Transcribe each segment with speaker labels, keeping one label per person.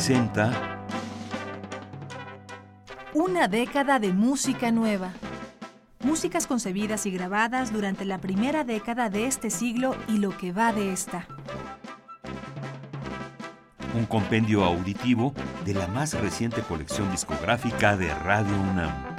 Speaker 1: presenta
Speaker 2: Una década de música nueva. Músicas concebidas y grabadas durante la primera década de este siglo y lo que va de esta.
Speaker 1: un compendio auditivo de la más reciente colección discográfica de Radio UNAM.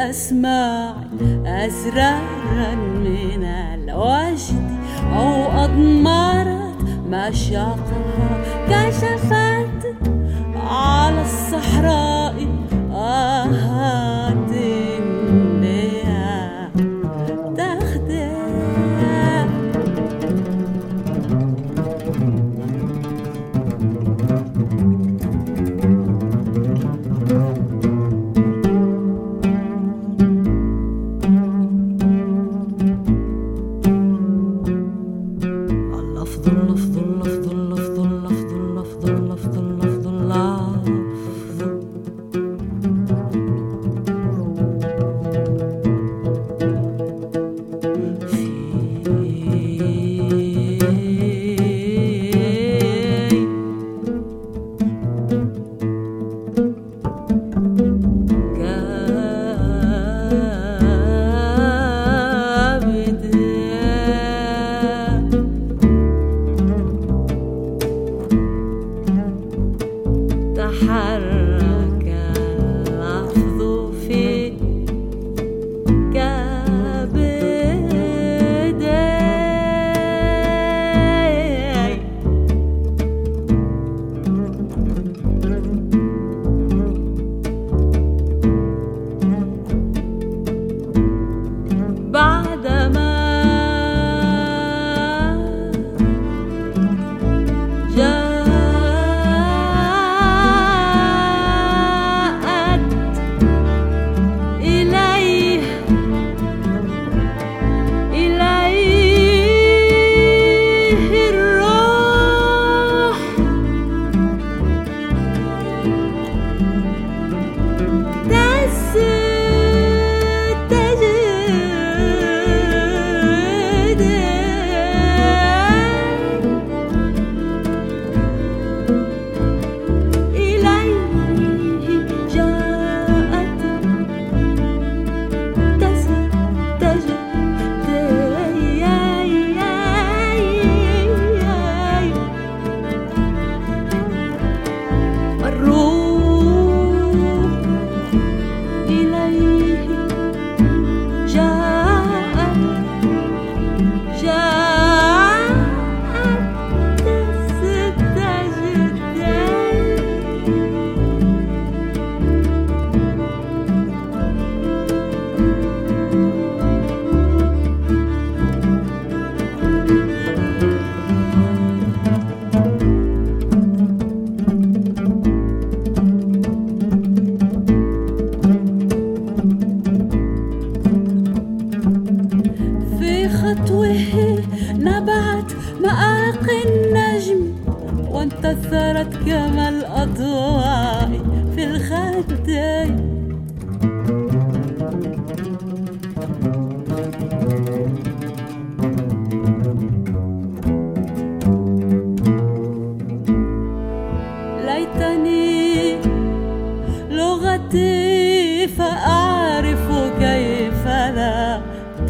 Speaker 3: الأسماع أزرارا من الوجد أو أضمرت مشاقها كشفت على الصحراء. آهات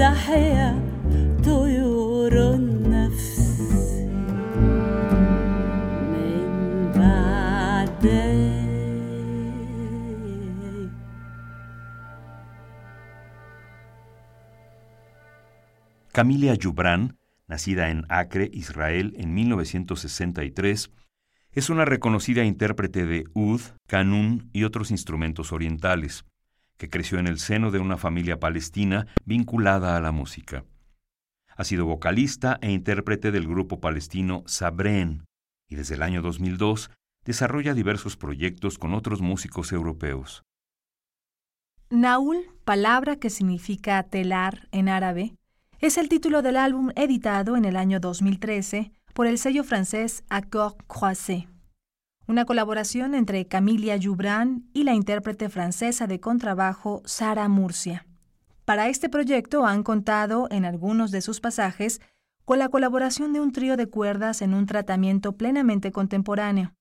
Speaker 3: تحيا طيور
Speaker 1: Camilia nacida en Acre, Israel, en 1963, es una reconocida intérprete de oud, kanun y otros instrumentos orientales que creció en el seno de una familia palestina vinculada a la música. Ha sido vocalista e intérprete del grupo palestino Sabren y desde el año 2002 desarrolla diversos proyectos con otros músicos europeos.
Speaker 2: Naul, palabra que significa telar en árabe, es el título del álbum editado en el año 2013 por el sello francés Accord Croisé, una colaboración entre Camilia Joubran y la intérprete francesa de contrabajo Sara Murcia. Para este proyecto han contado, en algunos de sus pasajes, con la colaboración de un trío de cuerdas en un tratamiento plenamente contemporáneo,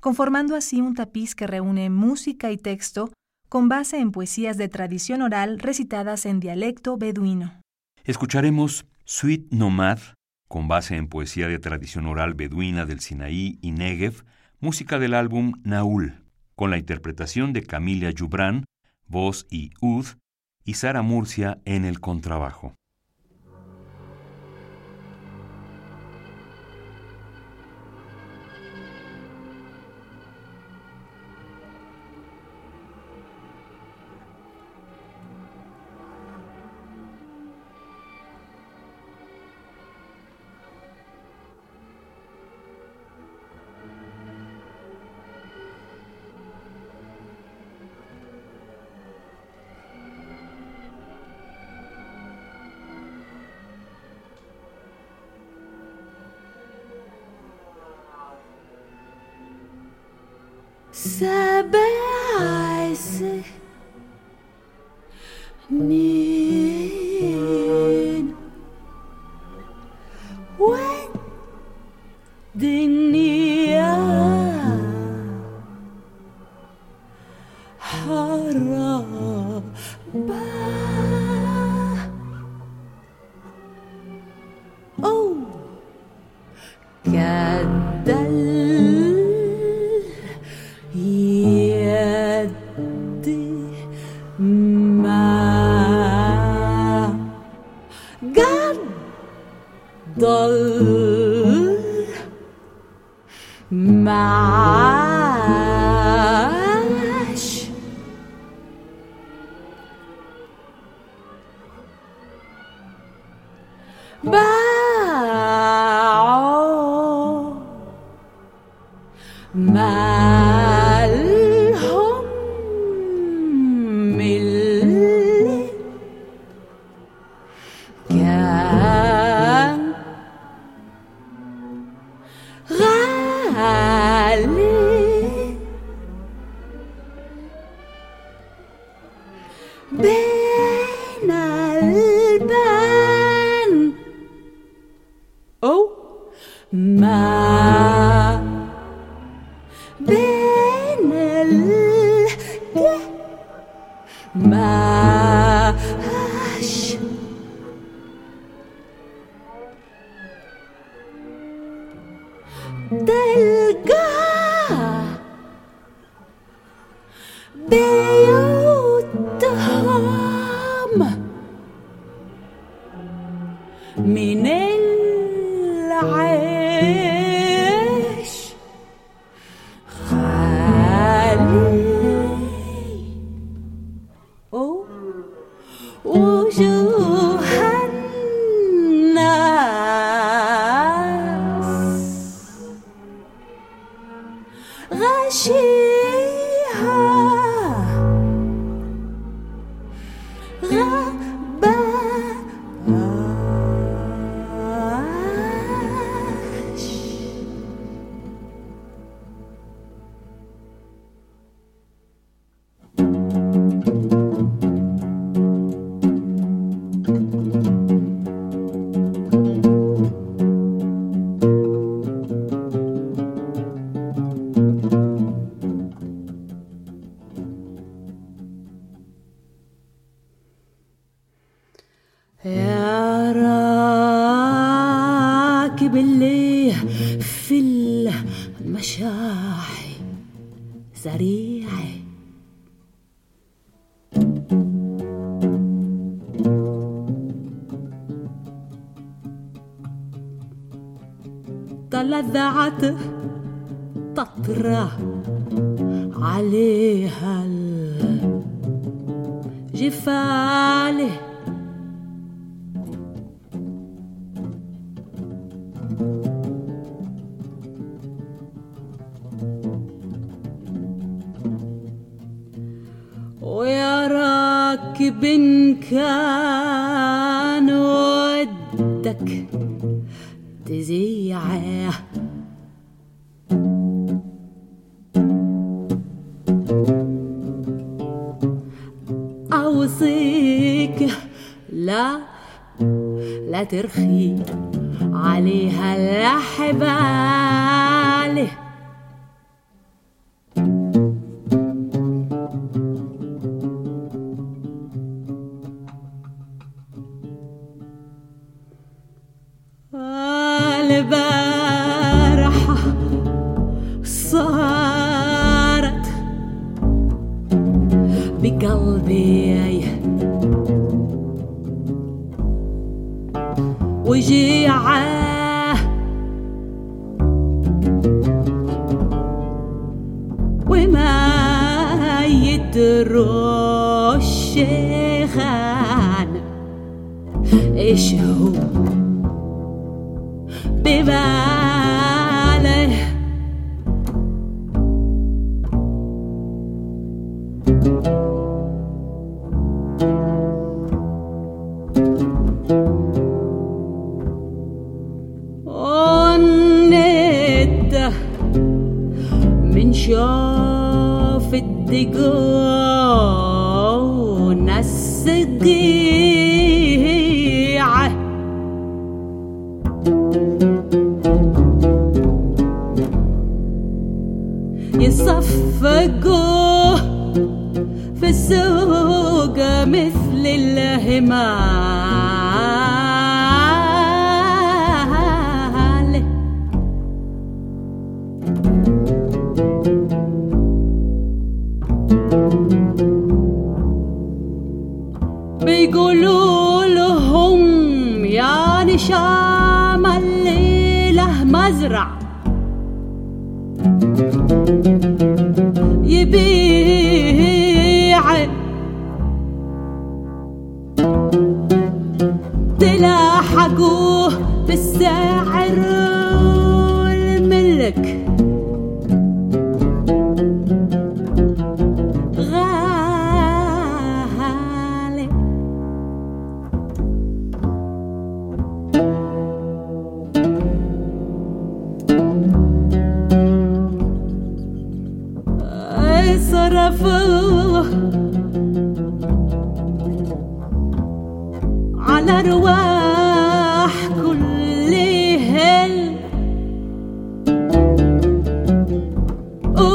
Speaker 2: conformando así un tapiz que reúne música y texto con base en poesías de tradición oral recitadas en dialecto beduino.
Speaker 1: Escucharemos Suite Nomad, con base en poesía de tradición oral beduina del Sinaí y Negev, música del álbum Naul, con la interpretación de Camilia Yubran, voz y ud, y Sara Murcia en el contrabajo.
Speaker 3: Sabbath. Dale. مشاعي سريعة. تلذعت تطرى عليها الجفاله كان ودك تزيعه أوصيك لا لا ترخي عليها الأحباب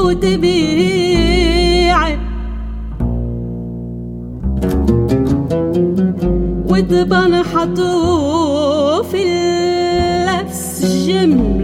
Speaker 3: وتبيعي وتبان في اللبس جملة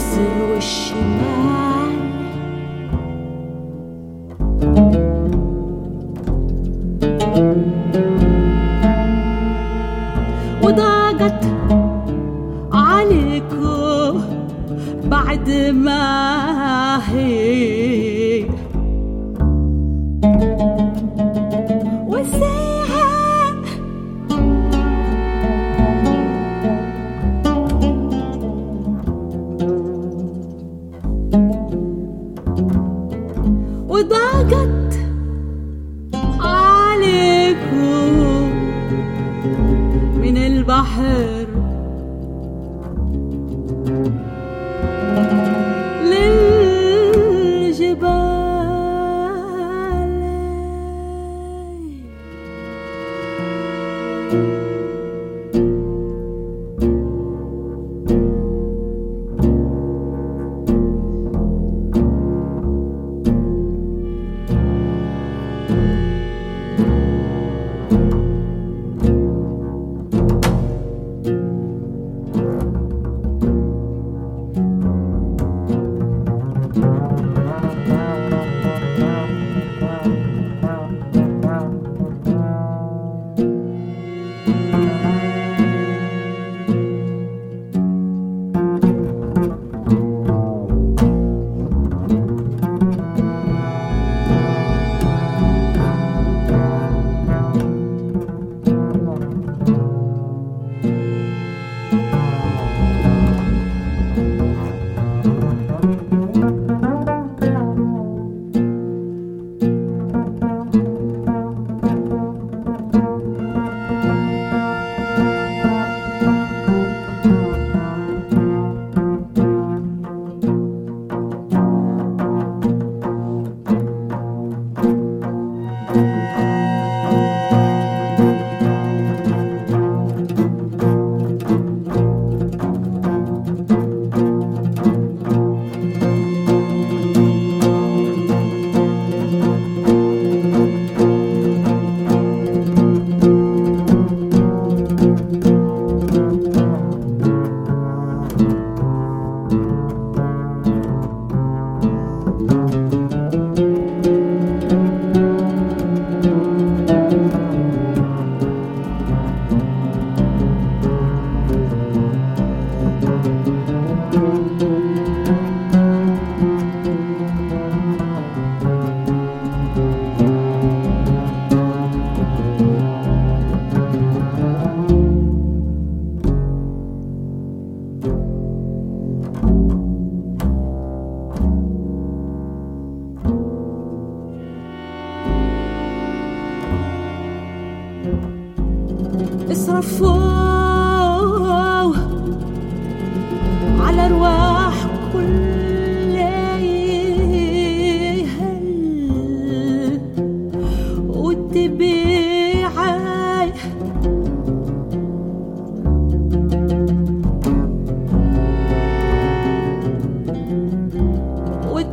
Speaker 3: 水をしまう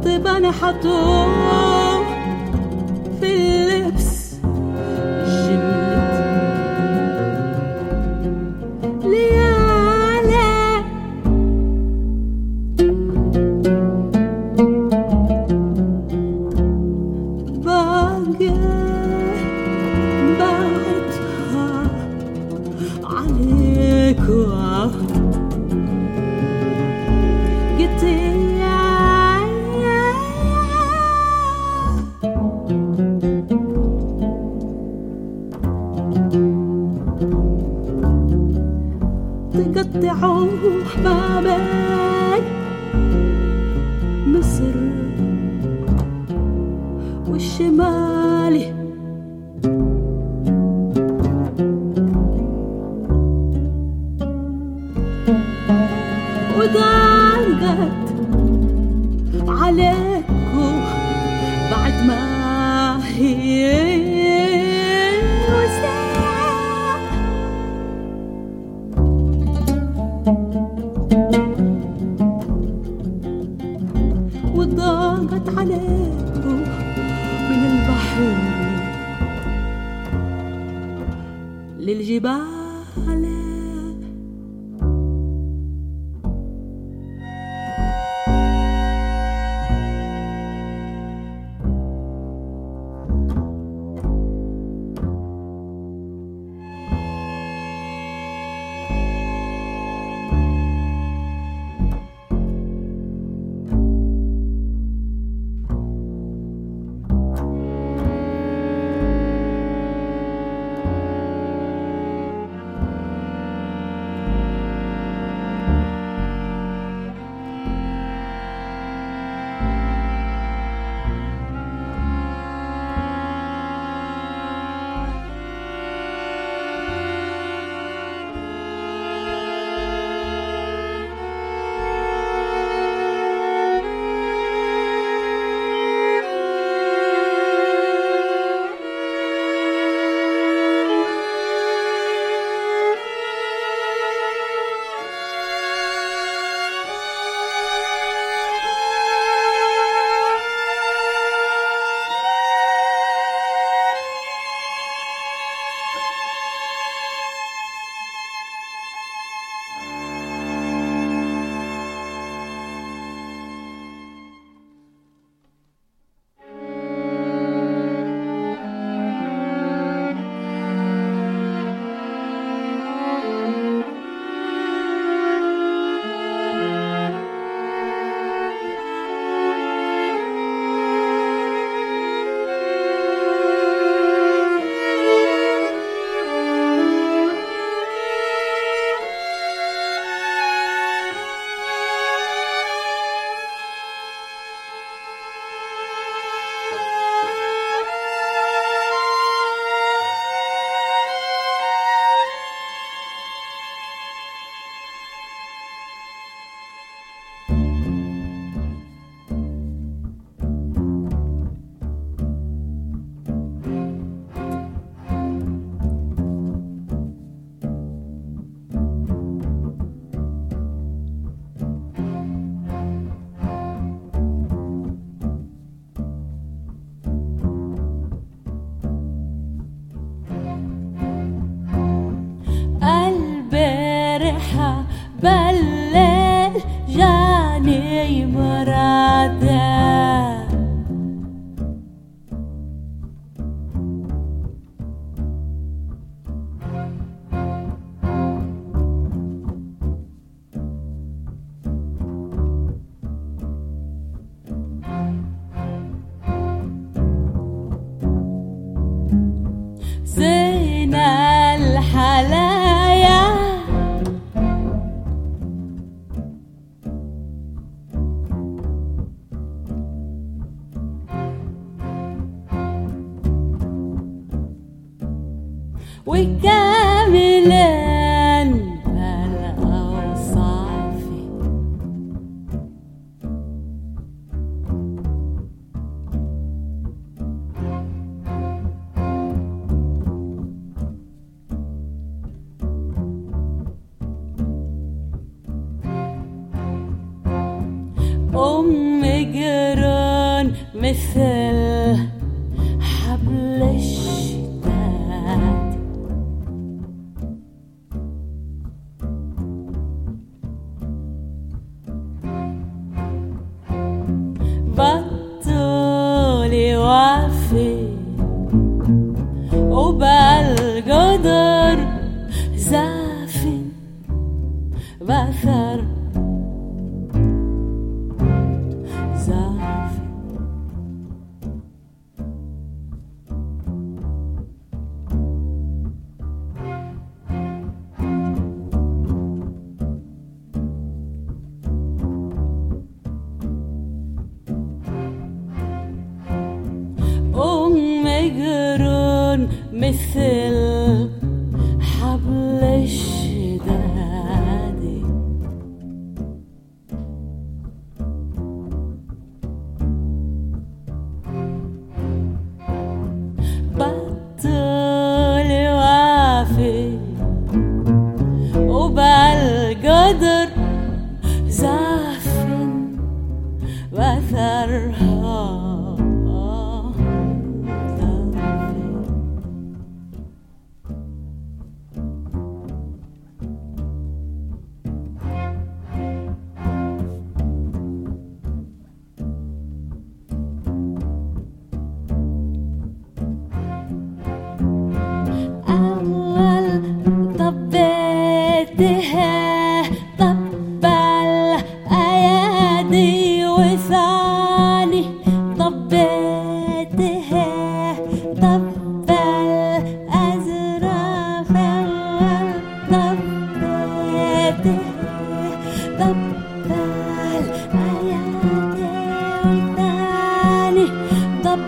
Speaker 3: طيب أنا حطوه في اللبس.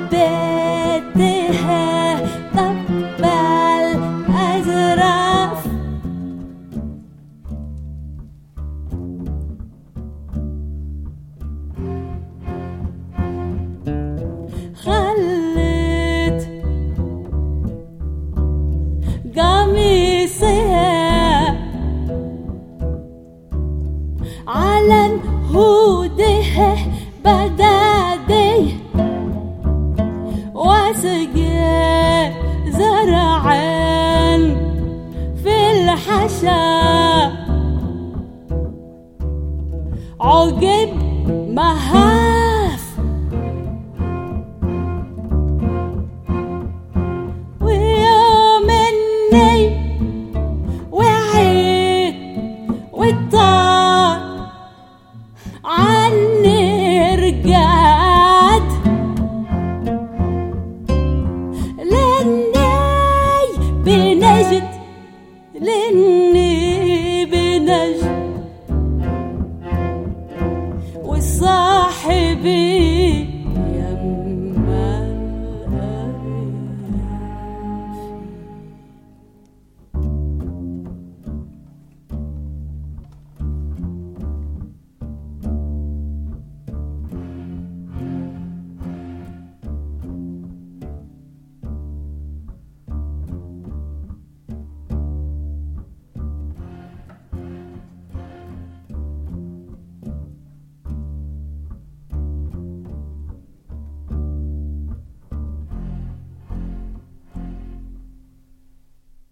Speaker 3: bed they have.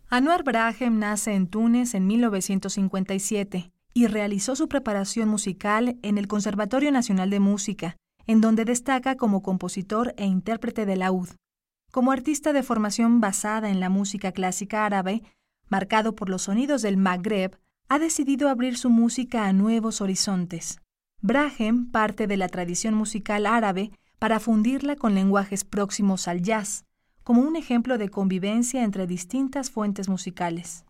Speaker 2: Anwar Brahem nace en Túnez en 1957 y realizó su preparación musical en el Conservatorio Nacional de Música, en donde destaca como compositor e intérprete de laúd. Como artista de formación basada en la música clásica árabe, marcado por los sonidos del Magreb, ha decidido abrir su música a nuevos horizontes. Brahem parte de la tradición musical árabe para fundirla con lenguajes próximos al jazz, como un ejemplo de convivencia entre distintas fuentes musicales.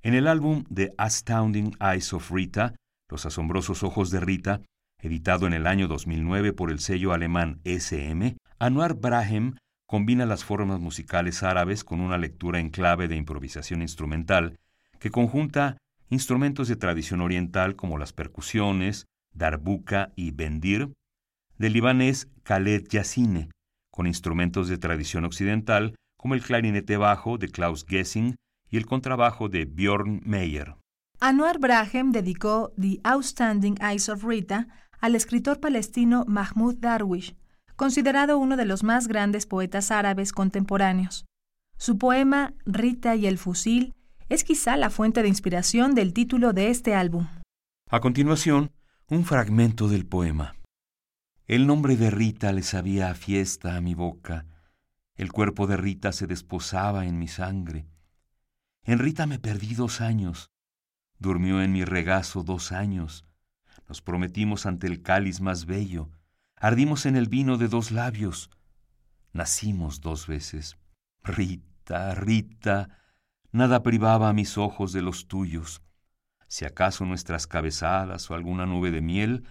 Speaker 1: En el álbum The Astounding Eyes of Rita, Los asombrosos ojos de Rita, editado en el año 2009 por el sello alemán SM, Anwar Brahem combina las formas musicales árabes con una lectura en clave de improvisación instrumental que conjunta instrumentos de tradición oriental como las percusiones, darbuka y bendir, del libanés Khaled Yassine, con instrumentos de tradición occidental como el clarinete bajo de Klaus Gessing y el contrabajo de Björn Meyer.
Speaker 2: Anwar Brahem dedicó The Outstanding Eyes of Rita al escritor palestino Mahmoud Darwish, considerado uno de los más grandes poetas árabes contemporáneos. Su poema Rita y el fusil es quizá la fuente de inspiración del título de este álbum.
Speaker 1: A continuación, un fragmento del poema. El nombre de Rita le sabía a fiesta a mi boca. El cuerpo de Rita se desposaba en mi sangre. En Rita me perdí dos años. Durmió en mi regazo dos años. Nos prometimos ante el cáliz más bello. Ardimos en el vino de dos labios. Nacimos dos veces. Rita, Rita, nada privaba a mis ojos de los tuyos. Si acaso nuestras cabezadas o alguna nube de miel,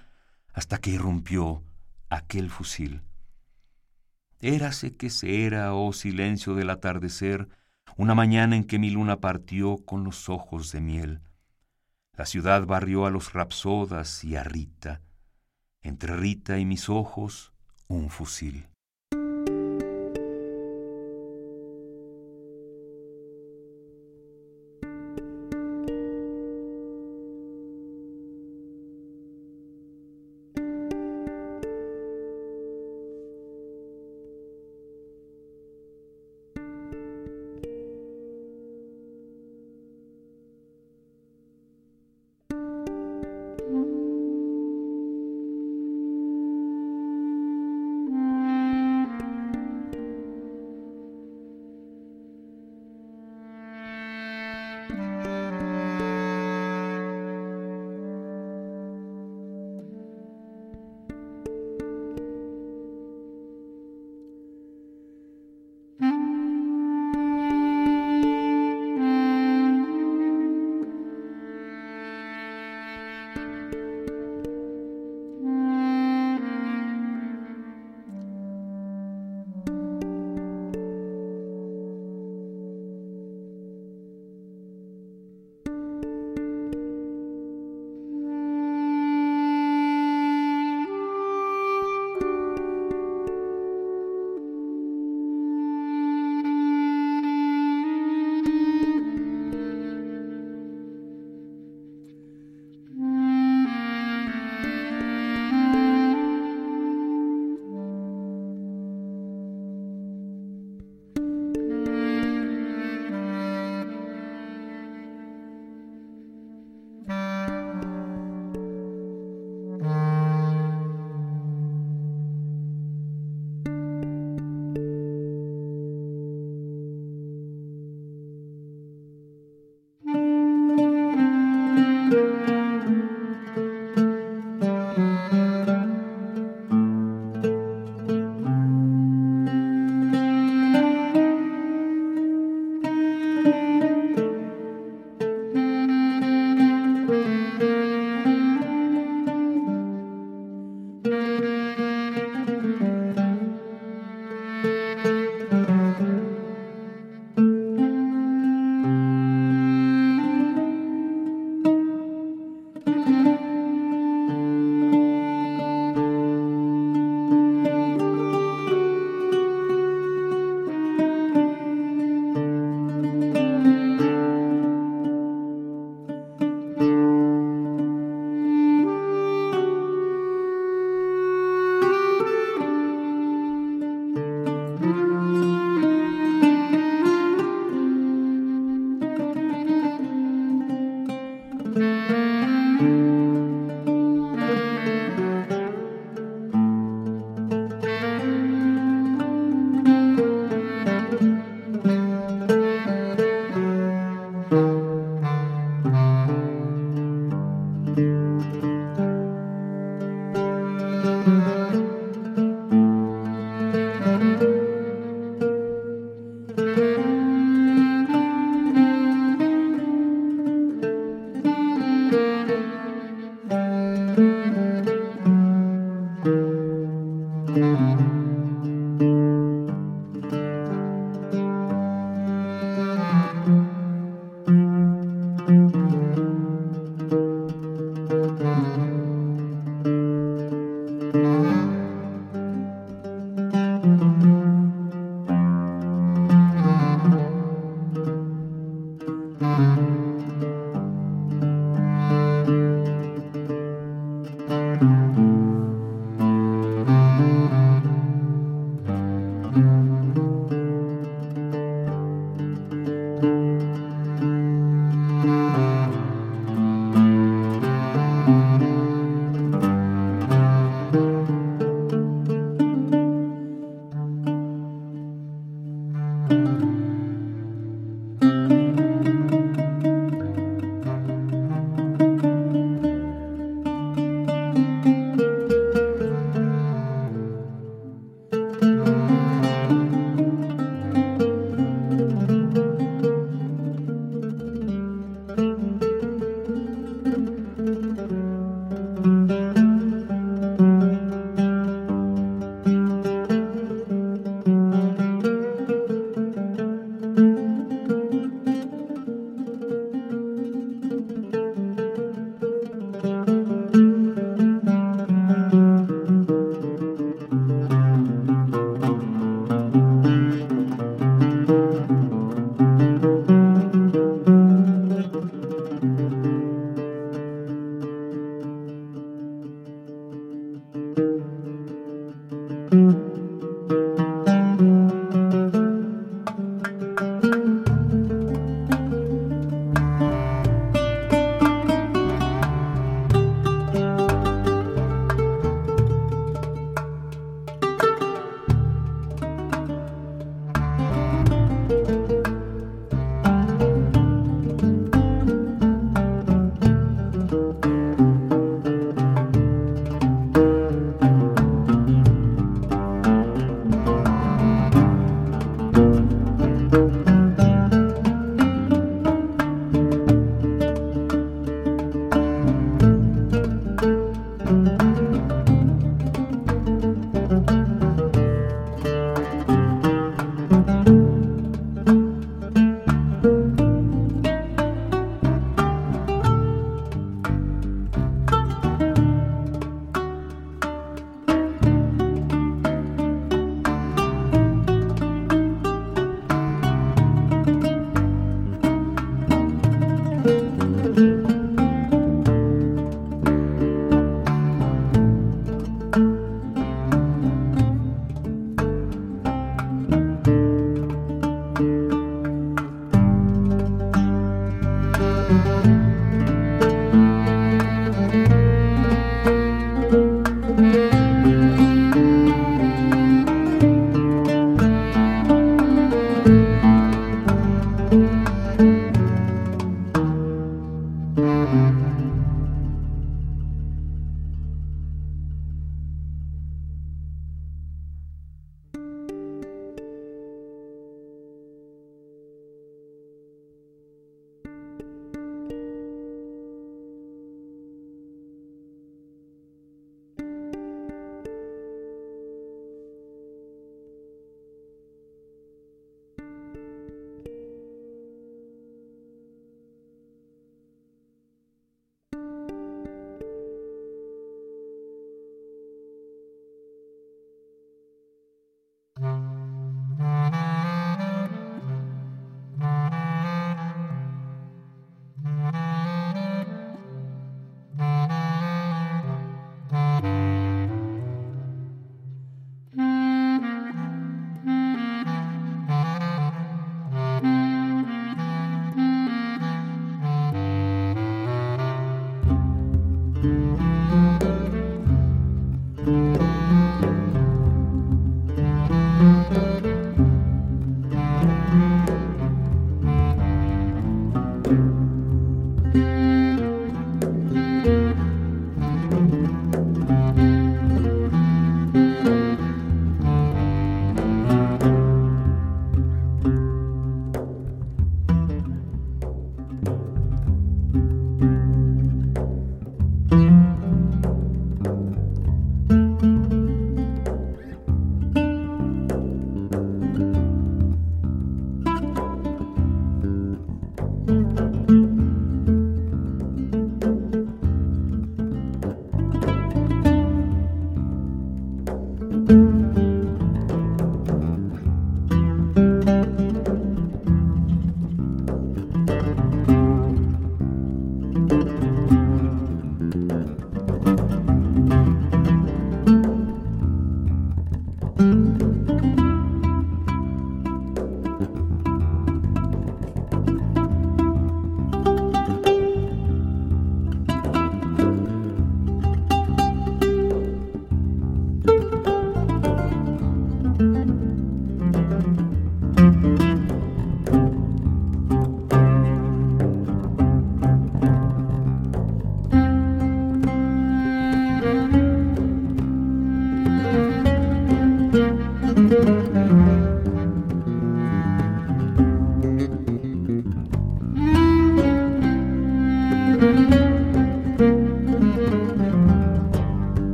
Speaker 1: hasta que irrumpió aquel fusil. Érase que se era, oh silencio del atardecer, una mañana en que mi luna partió con los ojos de miel. La ciudad barrió a los rapsodas y a Rita. Entre Rita y mis ojos, un fusil.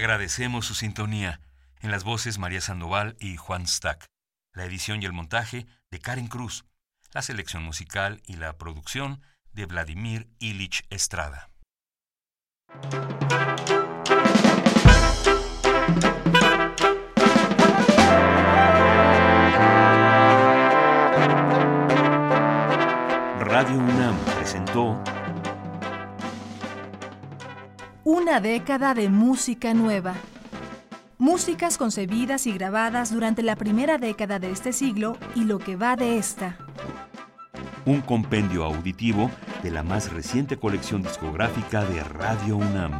Speaker 1: Agradecemos su sintonía. En las voces María Sandoval y Juan Stack. La edición y el montaje de Karen Cruz. La selección musical y la producción de Vladimir Ilich Estrada. Radio UNAM presentó
Speaker 2: una década de música nueva. Músicas concebidas y grabadas durante la primera década de este siglo y lo que va de esta.
Speaker 1: un compendio auditivo de la más reciente colección discográfica de Radio UNAM.